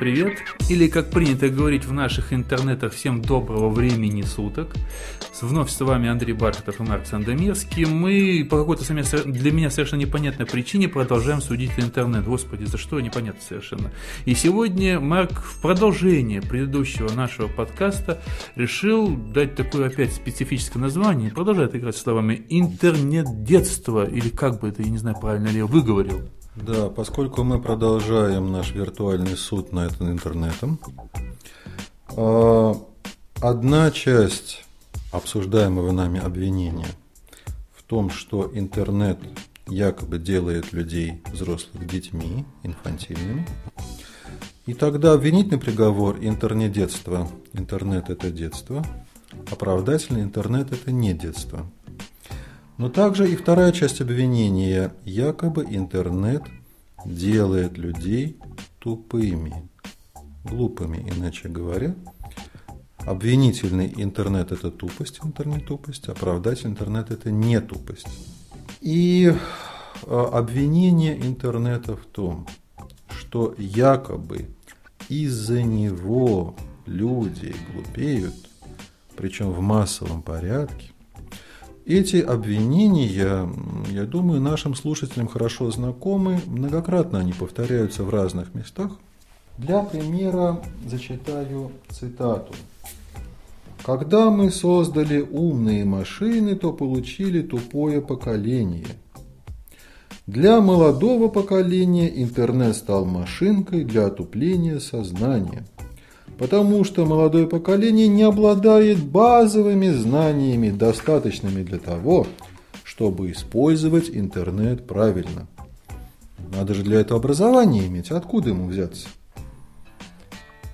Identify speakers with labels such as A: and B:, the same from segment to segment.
A: Привет, или как принято говорить в наших интернетах, всем доброго времени суток. Вновь с вами Андрей Бархатов и Марк Сандомирский. Мы по какой-то для меня совершенно непонятной причине продолжаем судить интернет. Господи, за что, непонятно совершенно. И сегодня Марк в продолжение предыдущего нашего подкаста решил дать такое опять специфическое название, продолжает играть словами интернет-детство, или как бы это, я не знаю, правильно ли я выговорил.
B: Да, поскольку мы продолжаем наш виртуальный суд над интернетом, а, одна часть обсуждаемого нами обвинения в том, что интернет якобы делает людей взрослых детьми, инфантильными. И тогда обвинительный приговор интернет-детство. Интернет – это детство. Оправдательный интернет – это не детство. Но также и вторая часть обвинения. Якобы интернет делает людей тупыми, глупыми, иначе говоря. Обвинительный интернет – это тупость, интернет-тупость, оправдательный интернет – это не тупость. И а, обвинение интернета в том, что якобы из-за него люди глупеют, причем в массовом порядке, эти обвинения, я думаю, нашим слушателям хорошо знакомы, многократно они повторяются в разных местах. Для примера зачитаю цитату. Когда мы создали умные машины, то получили тупое поколение. Для молодого поколения интернет стал машинкой для отупления сознания – потому что молодое поколение не обладает базовыми знаниями, достаточными для того, чтобы использовать интернет правильно. Надо же для этого образование иметь, откуда ему взяться?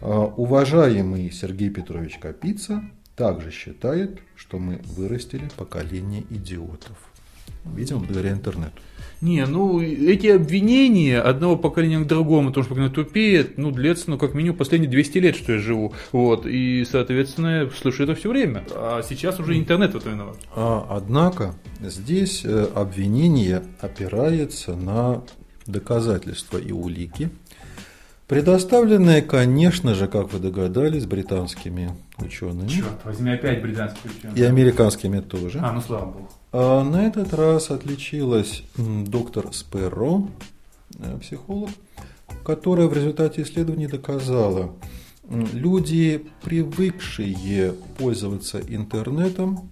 B: А, уважаемый Сергей Петрович Капица также считает, что мы вырастили поколение идиотов. Видимо, благодаря интернету.
A: Не, ну эти обвинения одного поколения к другому, потому что поколение тупеет, ну, длится, ну, как минимум, последние 200 лет, что я живу. Вот, и, соответственно, слышу это все время. А сейчас уже интернет это виноват.
B: А, однако, здесь э, обвинение опирается на доказательства и улики, предоставленные, конечно же, как вы догадались, британскими учеными.
A: Черт возьми, опять британские ученые.
B: И американскими тоже.
A: А, ну слава богу.
B: А на этот раз отличилась доктор Сперро, э, психолог, которая в результате исследований доказала, люди, привыкшие пользоваться интернетом,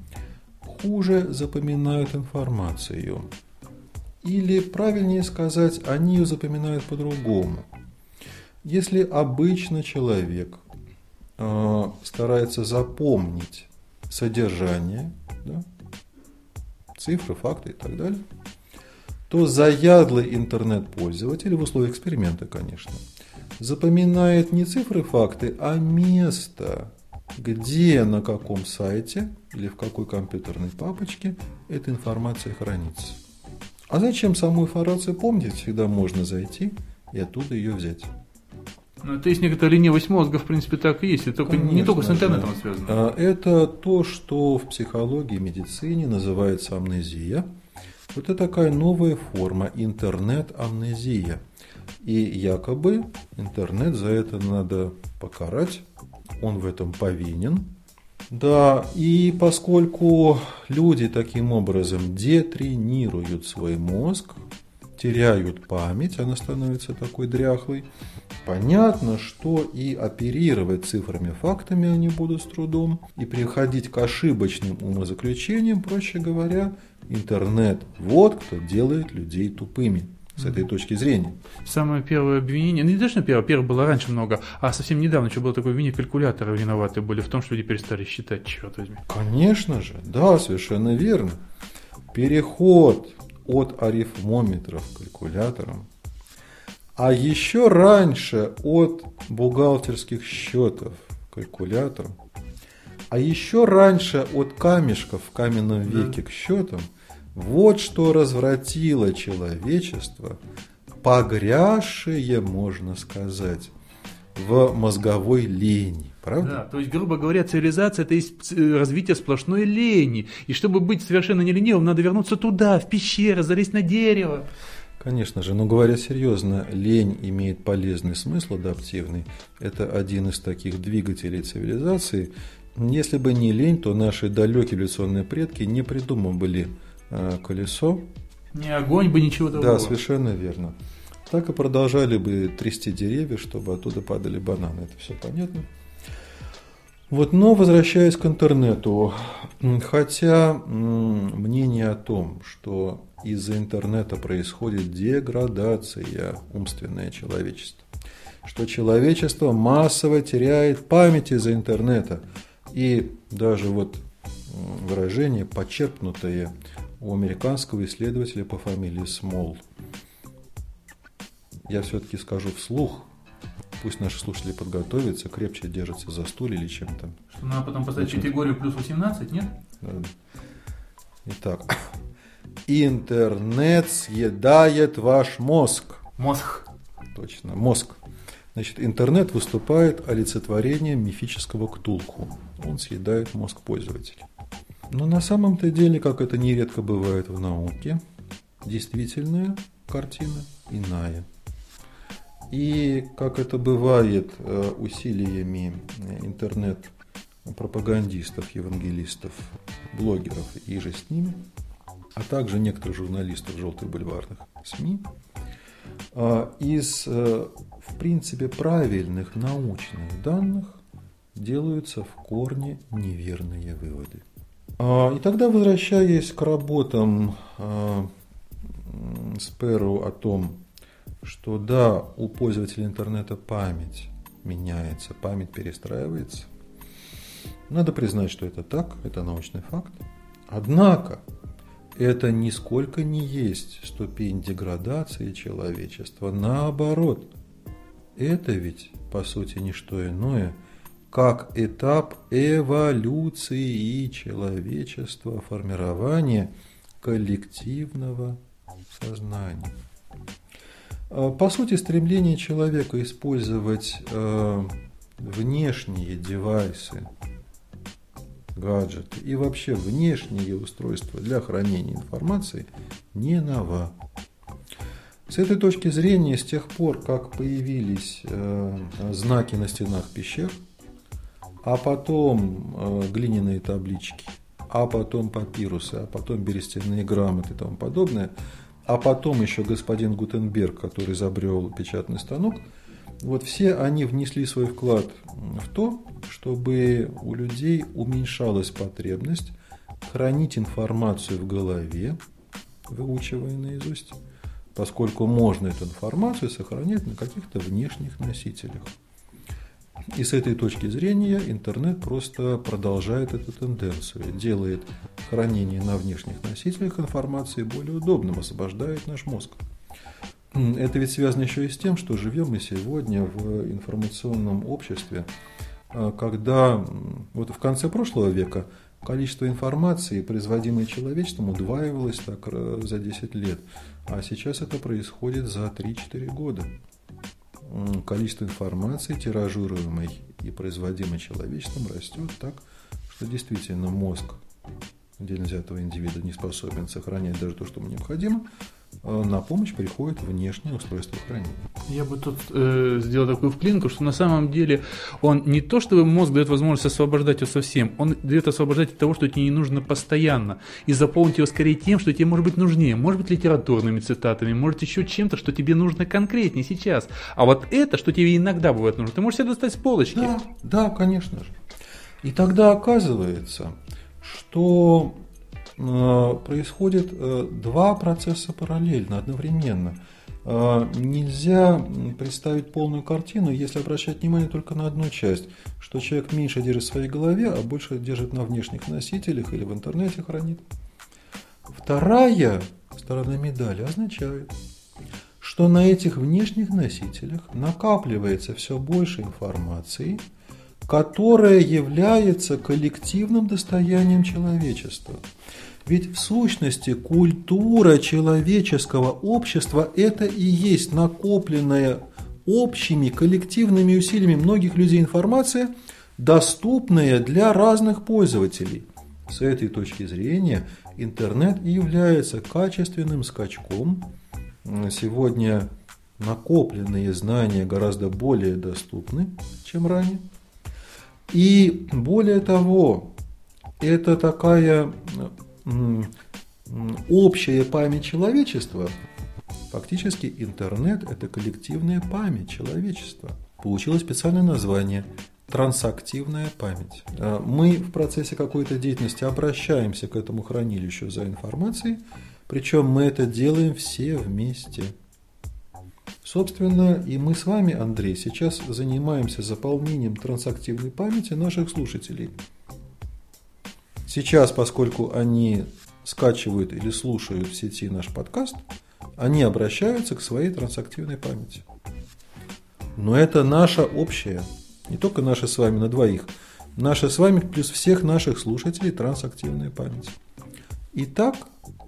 B: хуже запоминают информацию. Или, правильнее сказать, они ее запоминают по-другому. Если обычно человек э, старается запомнить содержание, да, цифры, факты и так далее, то заядлый интернет-пользователь в условиях эксперимента, конечно, запоминает не цифры, факты, а место, где, на каком сайте или в какой компьютерной папочке эта информация хранится. А зачем саму информацию помнить? Всегда можно зайти и оттуда ее взять.
A: Ну, это есть некоторая ленивость мозга, в принципе, так и есть. Это только, Конечно, не только с интернетом да. связано.
B: А, это то, что в психологии, медицине называется амнезия. Вот это такая новая форма интернет-амнезия. И якобы интернет за это надо покарать, он в этом повинен. Да, и поскольку люди таким образом детренируют свой мозг, теряют память, она становится такой дряхлой, Понятно, что и оперировать цифрами, фактами они будут с трудом, и приходить к ошибочным умозаключениям, проще говоря, интернет – вот кто делает людей тупыми с этой точки зрения.
A: Самое первое обвинение, ну не даже первое, первое было раньше много, а совсем недавно еще было такое обвинение, калькуляторы виноваты были в том, что люди перестали считать, черт возьми.
B: Конечно же, да, совершенно верно. Переход от арифмометров к калькуляторам а еще раньше от бухгалтерских счетов калькуляторам, а еще раньше от камешков в каменном веке к счетам, вот что развратило человечество, погрязшее, можно сказать, в мозговой лени. Правда? Да,
A: то есть, грубо говоря, цивилизация это есть развитие сплошной лени. И чтобы быть совершенно не ленивым, надо вернуться туда, в пещеры, залезть на дерево.
B: Конечно же, но говоря серьезно, лень имеет полезный смысл адаптивный. Это один из таких двигателей цивилизации. Если бы не лень, то наши далекие эволюционные предки не придумывали э, колесо.
A: Не огонь бы ничего
B: такого. Да, совершенно верно. Так и продолжали бы трясти деревья, чтобы оттуда падали бананы. Это все понятно. Вот, но возвращаясь к интернету, хотя мнение о том, что из-за интернета происходит деградация умственное человечества, что человечество массово теряет память из-за интернета, и даже вот выражение, почерпнутое у американского исследователя по фамилии Смол. Я все-таки скажу вслух, Пусть наши слушатели подготовятся, крепче держатся за стуле или чем-то.
A: Что надо потом поставить Значит, категорию плюс 18, нет?
B: Итак, интернет съедает ваш мозг.
A: Мозг.
B: Точно, мозг. Значит, интернет выступает олицетворением мифического ктулху. Он съедает мозг пользователя. Но на самом-то деле, как это нередко бывает в науке, действительная картина иная. И как это бывает э, усилиями интернет-пропагандистов, евангелистов, блогеров и же с ними, а также некоторых журналистов желтых бульварных СМИ, э, из, э, в принципе, правильных научных данных делаются в корне неверные выводы. А, и тогда, возвращаясь к работам Сперу о том, что да, у пользователя интернета память меняется, память перестраивается. Надо признать, что это так, это научный факт. Однако, это нисколько не есть ступень деградации человечества. Наоборот, это ведь, по сути, не что иное, как этап эволюции человечества, формирования коллективного сознания. А, по сути, стремление человека использовать э, внешние девайсы, гаджеты и вообще внешние устройства для хранения информации не нова. С этой точки зрения, с тех пор, как появились э, знаки на стенах пещер, а потом э, глиняные таблички, а потом папирусы, а потом берестяные грамоты и тому подобное – а потом еще господин Гутенберг, который изобрел печатный станок, вот все они внесли свой вклад в то, чтобы у людей уменьшалась потребность хранить информацию в голове, выучивая наизусть, поскольку можно эту информацию сохранять на каких-то внешних носителях. И с этой точки зрения интернет просто продолжает эту тенденцию, делает хранение на внешних носителях информации более удобным, освобождает наш мозг. Это ведь связано еще и с тем, что живем мы сегодня в информационном обществе, а, когда вот в конце прошлого века количество информации, производимой человечеством, удваивалось так за 10 лет, а сейчас это происходит за 3-4 года количество информации, тиражируемой и производимой человечеством, растет так, что действительно мозг отдельно взятого индивида не способен сохранять даже то, что ему необходимо, Э, на помощь приходит внешнее устройство хранения.
A: Я бы тут э, сделал такую вклинку, что на самом деле он не то, чтобы мозг дает возможность освобождать его совсем, он дает освобождать от того, что тебе не нужно постоянно, и заполнить его скорее тем, что тебе может быть нужнее, может быть литературными цитатами, может еще чем-то, что тебе нужно конкретнее сейчас. А вот это, что тебе иногда бывает нужно, ты можешь себе достать с полочки.
B: Да, да, конечно же. И тогда оказывается, что Э, происходит э, два процесса параллельно, одновременно. Э, нельзя представить полную картину, если обращать внимание только на одну часть, что человек меньше держит в своей голове, а больше держит на внешних носителях или в интернете хранит. Вторая сторона медали означает, что на этих внешних носителях накапливается все больше информации, которая является коллективным достоянием человечества. Ведь в сущности культура человеческого общества – это и есть накопленная общими коллективными усилиями многих людей информация, доступная для разных пользователей. С этой точки зрения интернет является качественным скачком сегодня накопленные знания гораздо более доступны, чем ранее. И более того, это такая общая память человечества. Фактически интернет – это коллективная память человечества. Получилось специальное название – трансактивная память. А мы в процессе какой-то деятельности обращаемся к этому хранилищу за информацией, причем мы это делаем все вместе. Собственно, и мы с вами, Андрей, сейчас занимаемся заполнением трансактивной памяти наших слушателей. Сейчас, поскольку они скачивают или слушают в сети наш подкаст, они обращаются к своей трансактивной памяти. Но это наша общая, не только наша с вами на двоих, наша с вами плюс всех наших слушателей трансактивная память. Итак,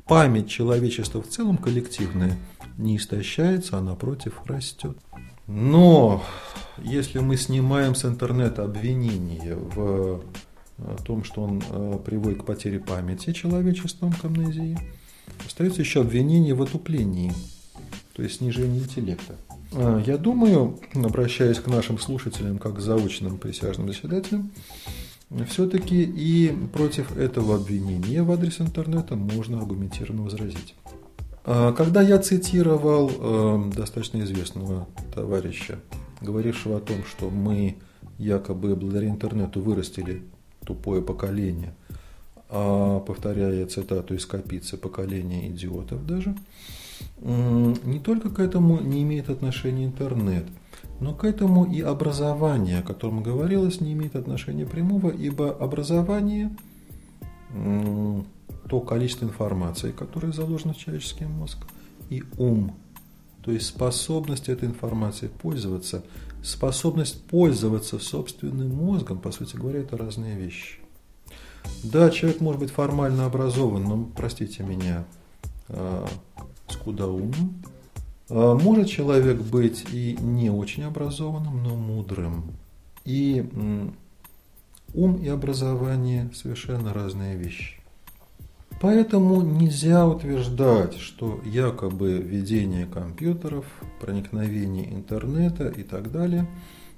B: память человечества в целом коллективная не истощается, а напротив растет. Но если мы снимаем с интернета обвинения в о том, что он э, приводит к потере памяти человечеством, к амнезии. Остается еще обвинение в отуплении, то есть снижении интеллекта. А, я думаю, обращаясь к нашим слушателям как к заочным присяжным заседателям, все-таки и против этого обвинения в адрес интернета можно аргументированно возразить. А, когда я цитировал э, достаточно известного товарища, говорившего о том, что мы якобы благодаря интернету вырастили тупое поколение, а, повторяя цитату из Капицы, поколение идиотов даже, не только к этому не имеет отношения интернет, но к этому и образование, о котором говорилось, не имеет отношения прямого, ибо образование то количество информации, которое заложено в человеческий мозг, и ум, то есть способность этой информацией пользоваться, способность пользоваться собственным мозгом, по сути говоря, это разные вещи. Да, человек может быть формально образован, но, простите меня, э, скудоумным. Э, может человек быть и не очень образованным, но мудрым. И э, ум и образование совершенно разные вещи. Поэтому нельзя утверждать, что якобы введение компьютеров, проникновение интернета и так далее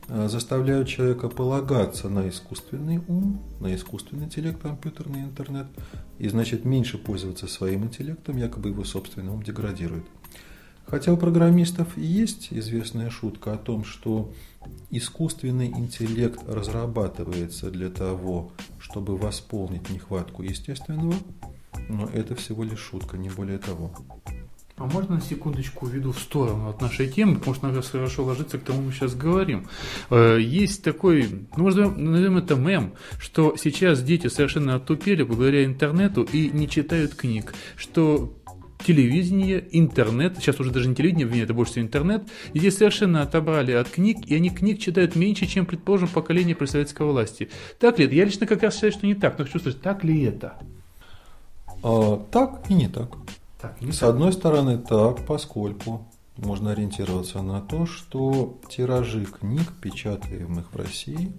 B: а, заставляют человека полагаться на искусственный ум, на искусственный интеллект, компьютерный интернет, и значит меньше пользоваться своим интеллектом, якобы его собственный ум деградирует. Хотя у программистов есть известная шутка о том, что искусственный интеллект разрабатывается для того, чтобы восполнить нехватку естественного, но это всего лишь шутка, не более того.
A: А можно на секундочку уведу в сторону от нашей темы, потому что она хорошо ложится к тому, мы сейчас говорим. Э, есть такой, ну, можно назовем это мем, что сейчас дети совершенно оттупели благодаря интернету и не читают книг, что телевидение, интернет, сейчас уже даже не телевидение, это больше всего интернет, здесь совершенно отобрали от книг, и они книг читают меньше, чем, предположим, поколение при советской власти. Так ли это? Я лично как раз считаю, что не так, но хочу сказать, так ли это?
B: А, так и не так. так не С так. одной стороны, так, поскольку можно ориентироваться на то, что тиражи книг, печатаемых в России,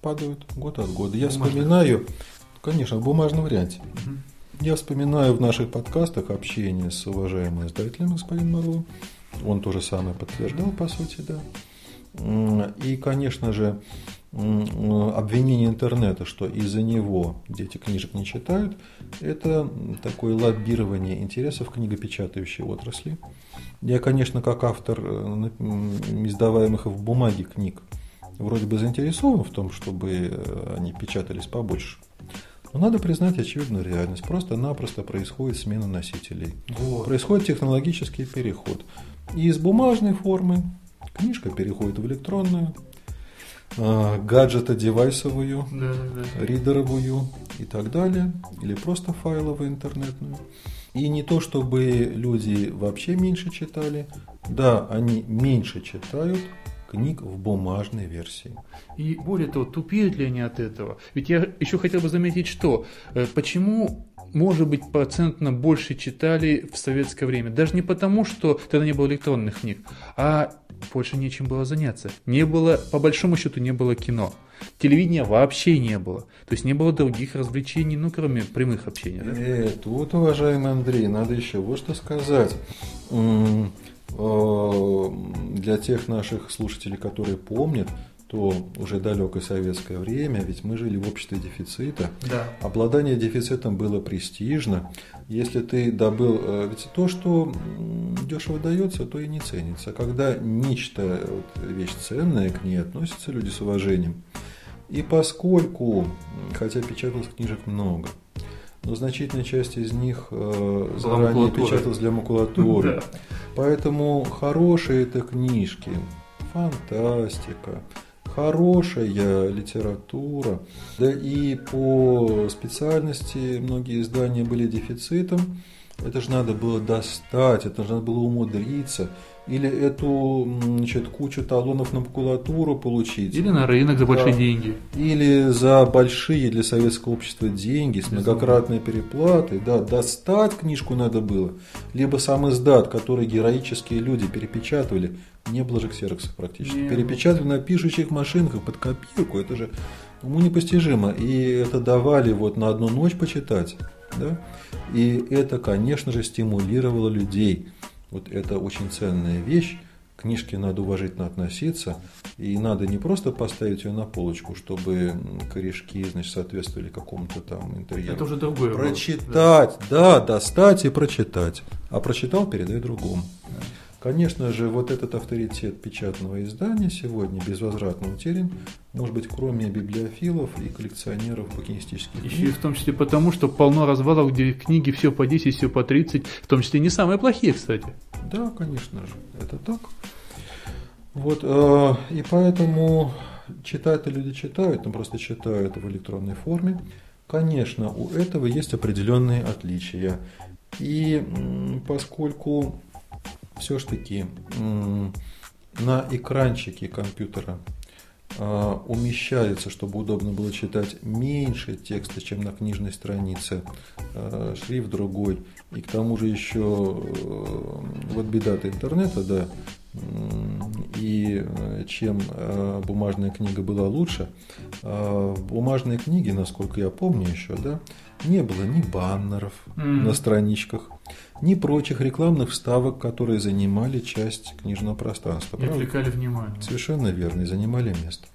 B: падают год от года. Я вспоминаю, конечно, в бумажном варианте. Угу. Я вспоминаю в наших подкастах общение с уважаемым издателем господином Моровым. Он то же самое подтверждал, по сути, да. И, конечно же, обвинение интернета, что из-за него дети книжек не читают, это такое лоббирование интересов книгопечатающей отрасли. Я, конечно, как автор э, издаваемых в бумаге книг, вроде бы заинтересован в том, чтобы э, они печатались побольше. Но надо признать очевидную реальность. Просто-напросто происходит смена носителей. Вот. Происходит технологический переход. И из бумажной формы книжка переходит в электронную, гаджета девайсовую, да, да. ридеровую и так далее, или просто файловую интернетную. И не то, чтобы люди вообще меньше читали, да, они меньше читают книг в бумажной версии.
A: И более того, тупеют ли они от этого? Ведь я еще хотел бы заметить, что э, почему может быть, процентно больше читали в советское время. Даже не потому, что тогда не было электронных книг, а больше нечем было заняться. Не было, по большому счету, не было кино. Телевидения вообще не было. То есть не было других развлечений, ну, кроме прямых общений. Да?
B: Э, тут, уважаемый Андрей, надо еще вот что сказать. Э, для тех наших слушателей, которые помнят, то уже далекое советское время, ведь мы жили в обществе дефицита.
A: Да.
B: Обладание дефицитом было престижно. Если ты добыл, э, ведь то, что дешево дается, то и не ценится. Когда нечто, вот, вещь ценная, к ней относятся люди с уважением. И поскольку, хотя печаталось книжек много, но значительная часть из них э, заранее печаталась для макулатуры. Поэтому хорошие это книжки, фантастика, хорошая литература. Да и по специальности многие издания были дефицитом. Это же надо было достать, это же надо было умудриться или эту значит, кучу талонов на макулатуру получить.
A: Или на рынок за большие да. деньги.
B: Или за большие для советского общества деньги с многократной переплатой. Да, достать книжку надо было. Либо сам издат, который героические люди перепечатывали. Не было же ксерокса практически. Не Перепечатывали на пишущих машинках под копирку. Это же уму непостижимо. И это давали вот на одну ночь почитать. Да? И это, конечно же, стимулировало людей вот это очень ценная вещь. К книжке надо уважительно относиться. И надо не просто поставить ее на полочку, чтобы корешки значит, соответствовали какому-то там интерьеру.
A: Это уже другое.
B: Прочитать, да. да, достать и прочитать. А прочитал, передай другому. Конечно же, вот этот авторитет печатного издания сегодня безвозвратно утерян, может быть, кроме библиофилов и коллекционеров букинистических
A: книг. Еще и в том числе потому, что полно развалов, где книги все по 10, все по 30, в том числе не самые плохие, кстати.
B: Да, конечно же, это так. Вот, э, и поэтому читать люди читают, но просто читают в электронной форме. Конечно, у этого есть определенные отличия. И поскольку все-таки на экранчике компьютера а, умещается, чтобы удобно было читать меньше текста, чем на книжной странице, а, шрифт другой, и к тому же еще э, вот беда-то интернета, да, и э, чем э, бумажная книга была лучше, в бумажной книге, насколько я помню еще, да, не было ни баннеров mm. на страничках, ни прочих рекламных вставок, которые занимали часть книжного пространства.
A: И отвлекали внимание.
B: Совершенно верно, и занимали место.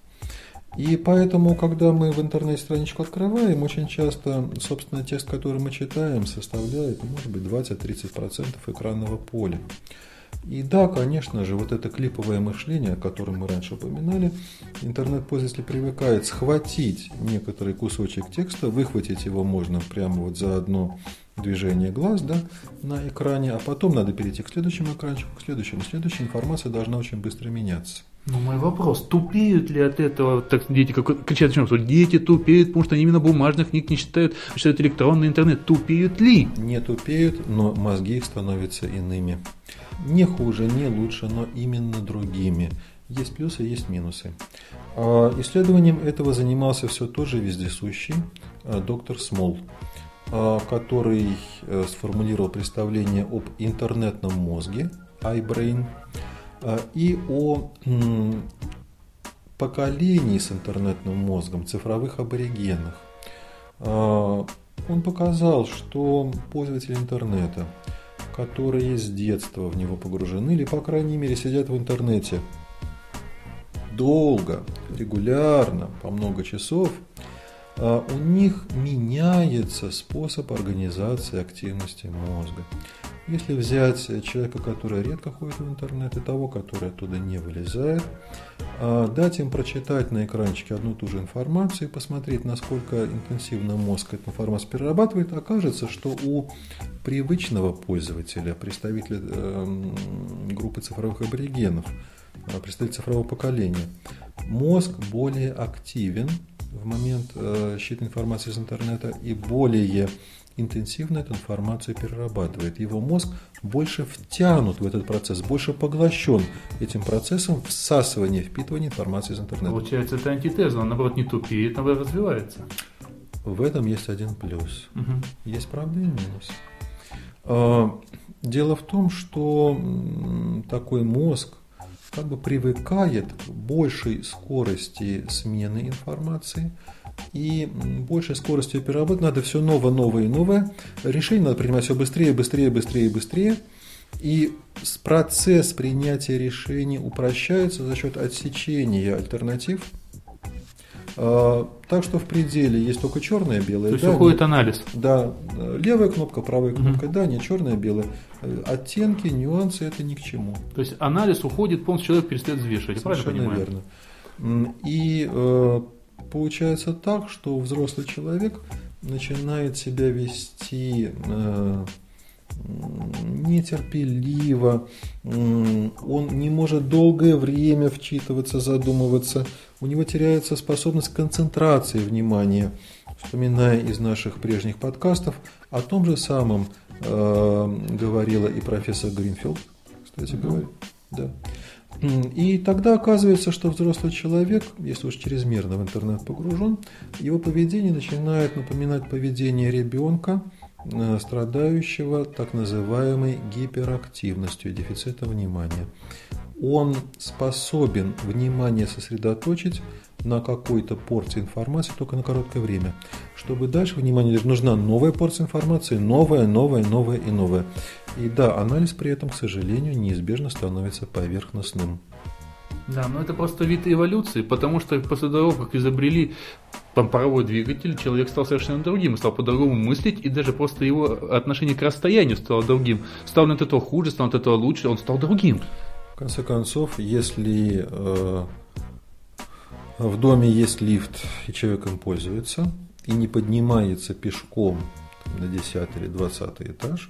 B: И поэтому, когда мы в интернете страничку открываем, очень часто, собственно, текст, который мы читаем, составляет, может быть, 20-30% экранного поля. И да, конечно же, вот это клиповое мышление, о котором мы раньше упоминали, интернет-пользователь привыкает схватить некоторый кусочек текста, выхватить его можно прямо вот за одно движение глаз да, на экране, а потом надо перейти к следующему экранчику, к следующему. Следующая информация должна очень быстро меняться.
A: Ну, мой вопрос, тупеют ли от этого, так дети как, кричат, что дети тупеют, потому что они именно бумажных книг не читают, читают электронный интернет, тупеют ли?
B: Не тупеют, но мозги их становятся иными. Не хуже, не лучше, но именно другими. Есть плюсы, есть минусы. А, исследованием этого занимался все тот же вездесущий а, доктор Смол, который э, сформулировал представление об интернетном мозге, iBrain, и о поколении с интернетным мозгом, цифровых аборигенах. Он показал, что пользователи интернета – которые с детства в него погружены или, по крайней мере, сидят в интернете долго, регулярно, по много часов, а у них меняется способ организации активности мозга. Если взять человека, который редко ходит в интернет, и того, который оттуда не вылезает, а дать им прочитать на экранчике одну и ту же информацию и посмотреть, насколько интенсивно мозг эту информацию перерабатывает, окажется, что у привычного пользователя, представителя эм, группы цифровых аборигенов, э, представителя цифрового поколения, мозг более активен в момент э, счета информации из интернета и более интенсивно эту информацию перерабатывает. Его мозг больше втянут в этот процесс, больше поглощен этим процессом всасывания, впитывания информации из интернета.
A: Получается, это антитеза, он наоборот не тупеет, наоборот развивается.
B: В этом есть один плюс. Угу. Есть правда и минус. А, дело в том, что такой мозг как бы привыкает к большей скорости смены информации и большей скоростью переработки. Надо все новое, новое и новое. Решение надо принимать все быстрее, быстрее, быстрее быстрее. И процесс принятия решений упрощается за счет отсечения альтернатив – так что в пределе есть только черное и белое.
A: То есть да, уходит анализ.
B: Да, левая кнопка, правая кнопка, угу. да, не черное белое. Оттенки, нюансы это ни к чему.
A: То есть анализ уходит, полностью человек перестает взвешивать.
B: Совершенно верно. И э, получается так, что взрослый человек начинает себя вести э, нетерпеливо, он не может долгое время вчитываться, задумываться, у него теряется способность концентрации внимания, вспоминая из наших прежних подкастов, о том же самом э, говорила и профессор Гринфилд, кстати mm-hmm. говоря. Да. И тогда оказывается, что взрослый человек, если уж чрезмерно в интернет погружен, его поведение начинает напоминать поведение ребенка, страдающего так называемой гиперактивностью, дефицитом внимания. Он способен внимание сосредоточить на какой-то порции информации только на короткое время. Чтобы дальше внимание нужна новая порция информации, новая, новая, новая и новая. И да, анализ при этом, к сожалению, неизбежно становится поверхностным.
A: Да, но это просто вид эволюции, потому что после того, как изобрели паровой двигатель, человек стал совершенно другим, стал по-другому мыслить, и даже просто его отношение к расстоянию стало другим. Стал от этого хуже, стал от этого лучше, он стал другим.
B: В конце концов, если э, в доме есть лифт, и человек им пользуется, и не поднимается пешком на 10 или 20 этаж,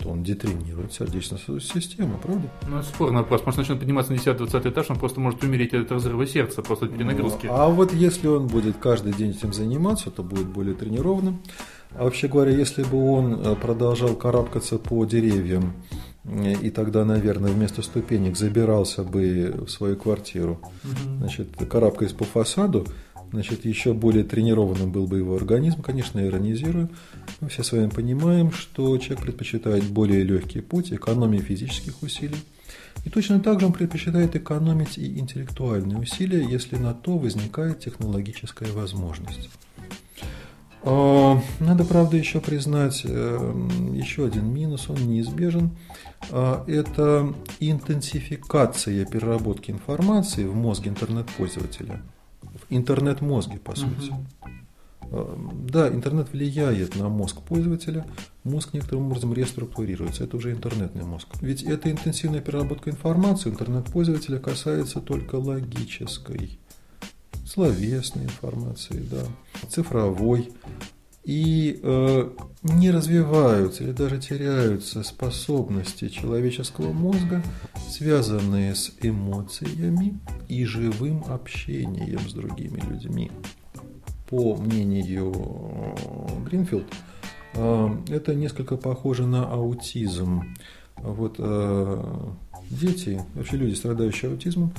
B: то он детренирует сердечно-сосудистую систему, правда?
A: Ну, это спорный вопрос. Может, начнет подниматься на 10-20 этаж, он просто может умереть от разрыва сердца, просто от перенагрузки.
B: Ну, а вот если он будет каждый день этим заниматься, то будет более тренированным. А вообще говоря, если бы он э, продолжал карабкаться по деревьям, э, и тогда, наверное, вместо ступенек забирался бы в свою квартиру, угу. значит, карабкаясь по фасаду, значит, еще более тренированным был бы его организм. Конечно, иронизирую. Мы все с вами понимаем, что человек предпочитает более легкий путь, экономию физических усилий. И точно так же он предпочитает экономить и интеллектуальные усилия, если на то возникает технологическая возможность. А, надо, правда, еще признать э, еще один минус, он неизбежен. А, это интенсификация переработки информации в мозге интернет-пользователя – интернет-мозге, по сути. Угу. Да, интернет влияет на мозг пользователя, мозг некоторым образом реструктурируется, это уже интернетный мозг. Ведь эта интенсивная переработка информации интернет-пользователя касается только логической, словесной информации, да, цифровой, и э, не развиваются или даже теряются способности человеческого мозга, связанные с эмоциями и живым общением с другими людьми. По мнению э, Гринфилд, э, это несколько похоже на аутизм. Вот э, дети, вообще люди, страдающие аутизмом,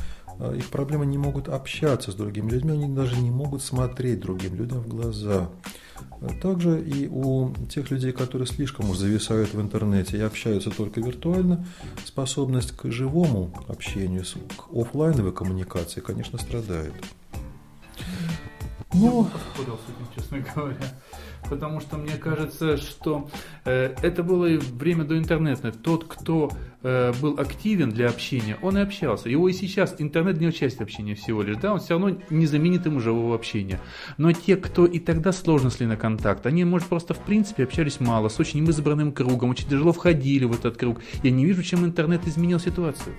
B: их проблемы не могут общаться с другими людьми, они даже не могут смотреть другим людям в глаза. Также и у тех людей, которые слишком уж зависают в интернете и общаются только виртуально, способность к живому общению, к офлайновой коммуникации, конечно, страдает.
A: Ну, честно говоря потому что мне кажется, что э, это было и время до интернета. Тот, кто э, был активен для общения, он и общался. Его и сейчас интернет не часть общения всего лишь, да, он все равно не заменит ему живого общения. Но те, кто и тогда сложно шли на контакт, они, может, просто в принципе общались мало, с очень избранным кругом, очень тяжело входили в этот круг. Я не вижу, чем интернет изменил ситуацию.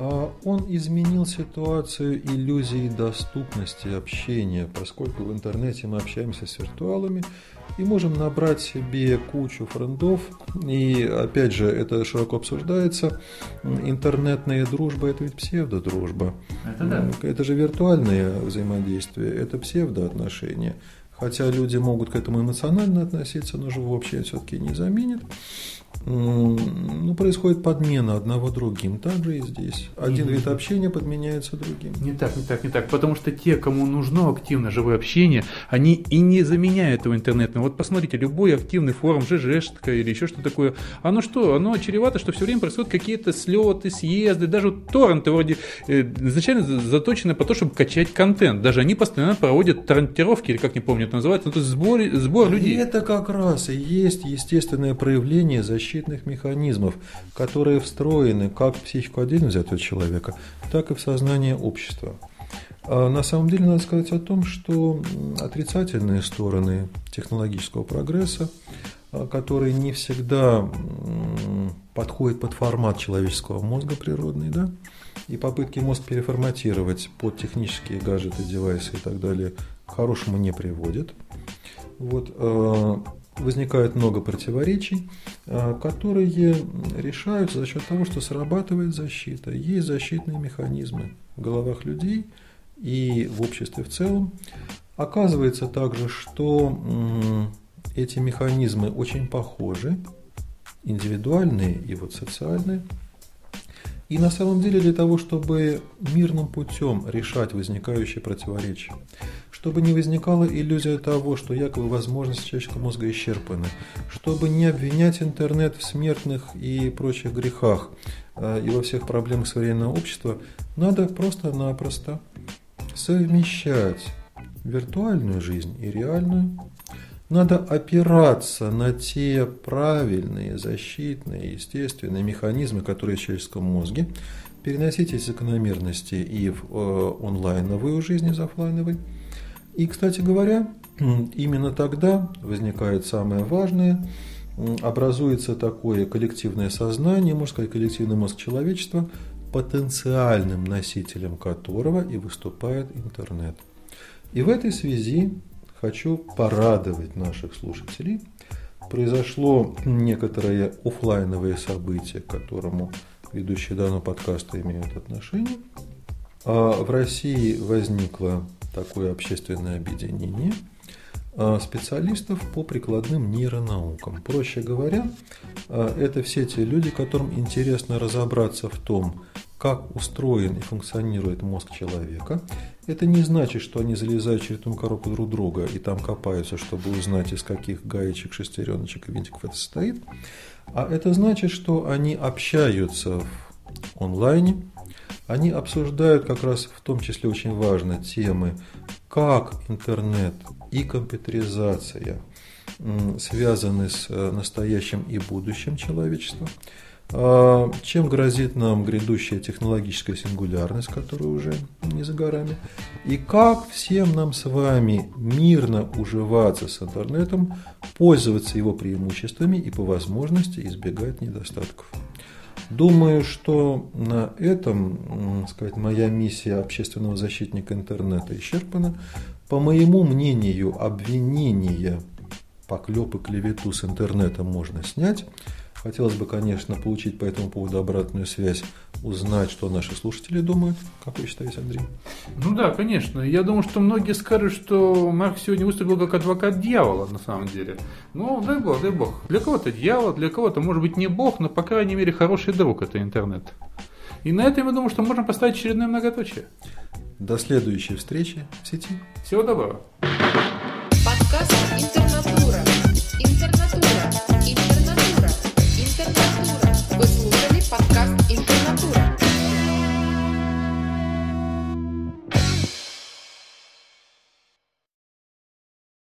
B: А он изменил ситуацию иллюзии доступности общения, поскольку в интернете мы общаемся с виртуалами и можем набрать себе кучу френдов. И опять же, это широко обсуждается. Интернетная дружба – это ведь псевдодружба.
A: Это да.
B: Это же виртуальное взаимодействие, это псевдоотношения. хотя люди могут к этому эмоционально относиться, но живое общение все-таки не заменит ну, происходит подмена одного другим. Так же и здесь. Один mm-hmm. вид общения подменяется другим.
A: Не так, не так, не так. Потому что те, кому нужно активное живое общение, они и не заменяют этого интернета. Вот посмотрите, любой активный форум, ЖЖшка или еще что такое, оно что? Оно чревато, что все время происходят какие-то слеты, съезды, даже торренты вроде э, изначально заточены по то, чтобы качать контент. Даже они постоянно проводят торрентировки, или как не помню это называется, это сбор, сбор людей.
B: И это как раз и есть естественное проявление защиты защитных механизмов, которые встроены как в психику отдельно взятого человека, так и в сознание общества. А на самом деле надо сказать о том, что отрицательные стороны технологического прогресса, а, которые не всегда подходят под формат человеческого мозга природный, да, и попытки мозг переформатировать под технические гаджеты, девайсы и так далее к хорошему не приводят. Вот, а, возникает много противоречий, а, которые решаются за счет того, что срабатывает защита. Есть защитные механизмы в головах людей и в обществе в целом. Оказывается также, что эти механизмы очень похожи, индивидуальные и вот социальные – и на самом деле для того, чтобы мирным путем решать возникающие противоречия, чтобы не возникала иллюзия того, что якобы возможности человеческого мозга исчерпаны, чтобы не обвинять интернет в смертных и прочих грехах э, и во всех проблемах современного общества, надо просто-напросто совмещать виртуальную жизнь и реальную, надо опираться на те правильные, защитные, естественные механизмы, которые в человеческом мозге, переносить эти закономерности и в э, онлайновую жизнь, и в офлайновой. И, кстати говоря, именно тогда возникает самое важное, образуется такое коллективное сознание, можно сказать, коллективный мозг человечества, потенциальным носителем которого и выступает интернет. И в этой связи хочу порадовать наших слушателей. Произошло некоторое офлайновое событие, к которому ведущие данного подкаста имеют отношение. А в России возникло такое общественное объединение а, специалистов по прикладным нейронаукам. Проще говоря, а, это все те люди, которым интересно разобраться в том, как устроен и функционирует мозг человека. Это не значит, что они залезают через эту коробку друг друга и там копаются, чтобы узнать, из каких гаечек, шестереночек и винтиков это состоит. А это значит, что они общаются в онлайне, они обсуждают как раз в том числе очень важно темы, как интернет и компьютеризация связаны с э, настоящим и будущим человечества. А, чем грозит нам грядущая технологическая сингулярность, которая уже не за горами? И как всем нам с вами мирно уживаться с интернетом, пользоваться его преимуществами и по возможности избегать недостатков? Думаю, что на этом, сказать, моя миссия общественного защитника интернета исчерпана. По моему мнению, обвинения, поклепы, клевету с интернета можно снять. Хотелось бы, конечно, получить по этому поводу обратную связь, узнать, что наши слушатели думают. Как вы считаете, Андрей?
A: Ну да, конечно. Я думаю, что многие скажут, что Марк сегодня выступил как адвокат дьявола, на самом деле. Ну, дай бог, дай бог. Для кого-то дьявол, для кого-то, может быть, не бог, но, по крайней мере, хороший друг это интернет. И на этом я думаю, что можно поставить очередное многоточие.
B: До следующей встречи в сети.
A: Всего доброго.